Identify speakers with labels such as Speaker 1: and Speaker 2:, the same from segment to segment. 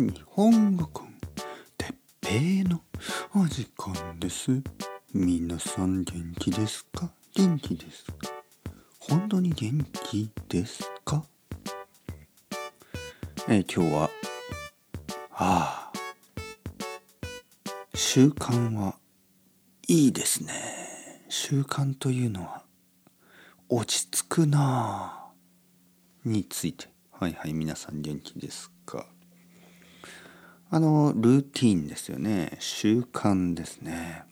Speaker 1: 日本語コンてっぺいのお時間です。皆さん元気ですか？元気ですか？本当に元気ですか？えー今日はああ習慣はいいですね。習慣というのは落ち着くなあについて。はいはい皆さん元気ですか？あのルーティンですよね。習慣ですね。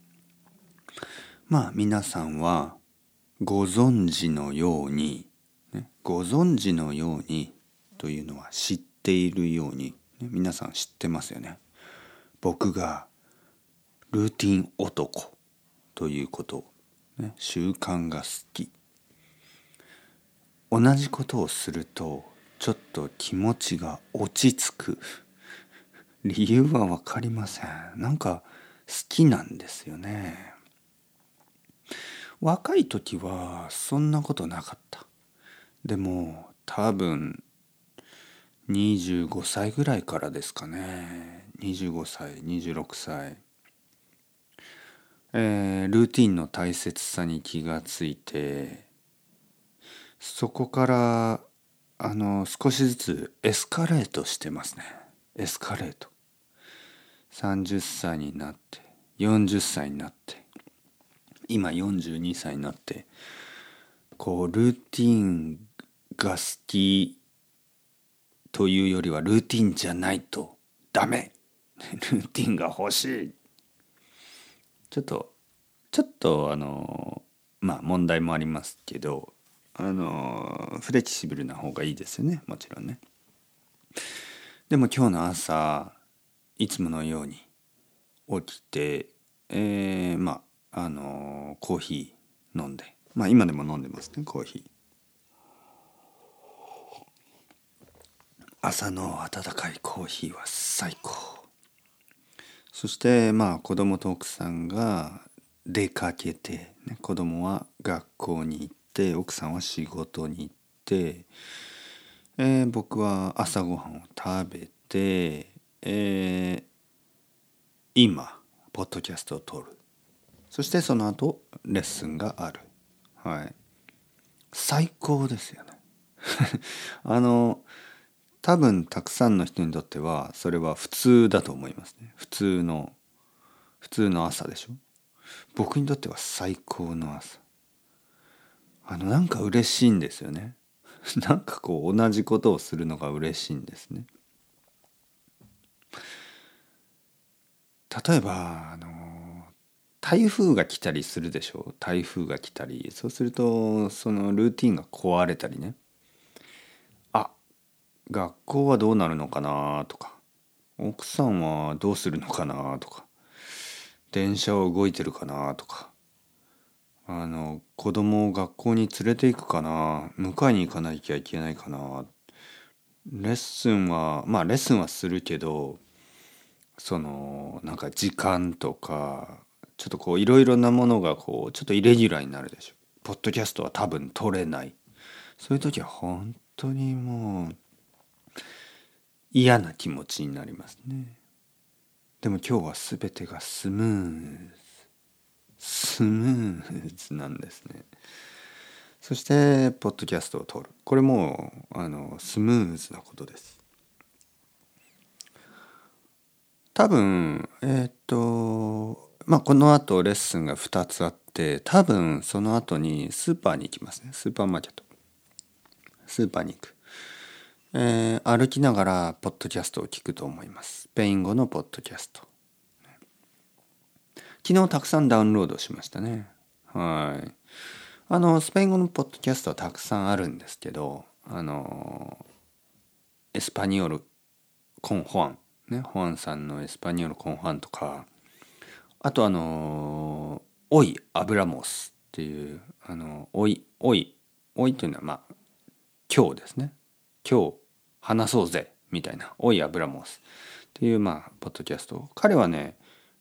Speaker 1: まあ皆さんはご存知のように、ね、ご存知のようにというのは知っているように、ね、皆さん知ってますよね。僕がルーティン男ということ、ね、習慣が好き。同じことをするとちょっと気持ちが落ち着く。理由は分かりません。なんか好きなんですよね。若い時はそんなことなかった。でも多分25歳ぐらいからですかね。25歳26歳。えールーティンの大切さに気がついてそこからあの少しずつエスカレートしてますね。エスカレート。30歳になって40歳になって今42歳になってこうルーティンが好きというよりはルーティンじゃないとダメ。ルーティンが欲しい。ちょっとちょっとあのまあ問題もありますけどあのフレキシブルな方がいいですよね。もちろんね。でも今日の朝いつものように起きてえー、まああのコーヒー飲んで。まあ今でも飲んでますねコーヒー。朝の温かいコーヒーは最高。そしてまあ子供と奥さんが出かけて、ね、子供は学校に行って奥さんは仕事に行って、えー僕は朝ごはんを食べて、えー今ポッドキャストを撮る。そしてその後レッスンがある。はい。最高ですよね。あの多分たくさんの人にとってはそれは普通だと思いますね。普通の普通の朝でしょ。僕にとっては最高の朝。あのなんか嬉しいんですよね。なんかこう同じことをするのが嬉しいんですね。例えばあの台風が来たりするでしょう。台風が来たり。そうするとそのルーティンが壊れたりね。あ学校はどうなるのかなとか。奥さんはどうするのかなとか。電車は動いてるかなとか。あの子供を学校に連れて行くかな迎えに行かなきゃいけないかな。レッスンはまあレッスンはするけどそのなんか時間とかちょっとこういろいろなものがこうちょっとイレギュラーになるでしょ。ポッドキャストは多分撮れない。そういう時は本当にもう嫌な気持ちになりますね。でも今日は全てがスムーズ。スムーズなんですね。そしてポッドキャストを撮る。これもあのスムーズなことです。多分えっ、とまあこのあとレッスンが2つあって多分その後にスーパーに行きますね。スーパーマーケット。スーパーに行く、えー歩きながらポッドキャストを聞くと思います。スペイン語のポッドキャスト。昨日たくさんダウンロードしましたね。はい。あのスペイン語のポッドキャストはたくさんあるんですけどあのエスパニオルコン・ホアン。ねホアンさんのエスパニオルコン・ホアンとか。あとあの「おいアブラモス」っていう「あのおいおいおい」というのはまあ今日ですね。今日話そうぜみたいな「おいアブラモス」っていうまあポッドキャスト。彼はね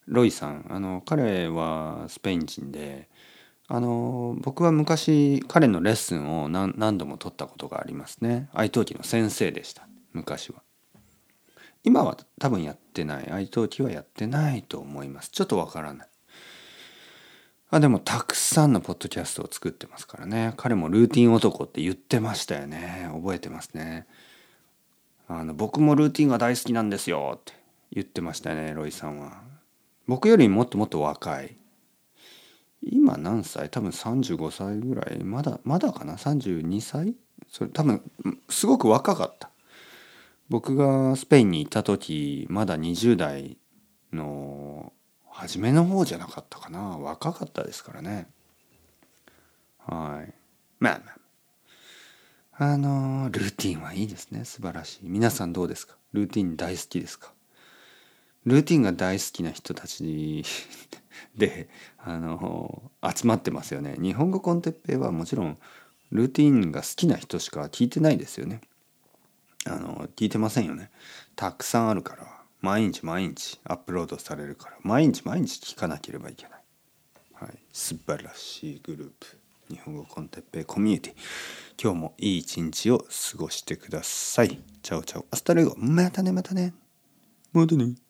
Speaker 1: ロイさんあの彼はスペイン人であの僕は昔彼のレッスンを何度も取ったことがありますね。愛登記の先生でした。昔は。今は多分やってない。愛登記はやってないと思います。ちょっとわからない。あでもたくさんのポッドキャストを作ってますからね。彼もルーティン男って言ってましたよね。覚えてますね。あの僕もルーティンが大好きなんですよって言ってましたよねロイさんは。僕よりもっともっと若い。今何歳？多分35歳ぐらい。まだまだかな？32歳？それ多分すごく若かった。僕がスペインに行った時まだ20代の初めの方じゃなかったかな。若かったですからね。はい。まあまあ。あのルーティンはいいですね。素晴らしい。皆さんどうですか？ルーティン大好きですか？ルーティンが大好きな人たちであの集まってますよね。日本語コンテッペイはもちろんルーティンが好きな人しか聞いてないですよね。あの聞いてませんよね。たくさんあるから。毎日毎日アップロードされるから。毎日毎日聞かなければいけない、はい、素晴らしいグループ。日本語 con Teppei コミュニティ。今日もいい一日を過ごしてください。チャオチャオ。 Hasta luego。またねまたね。またね。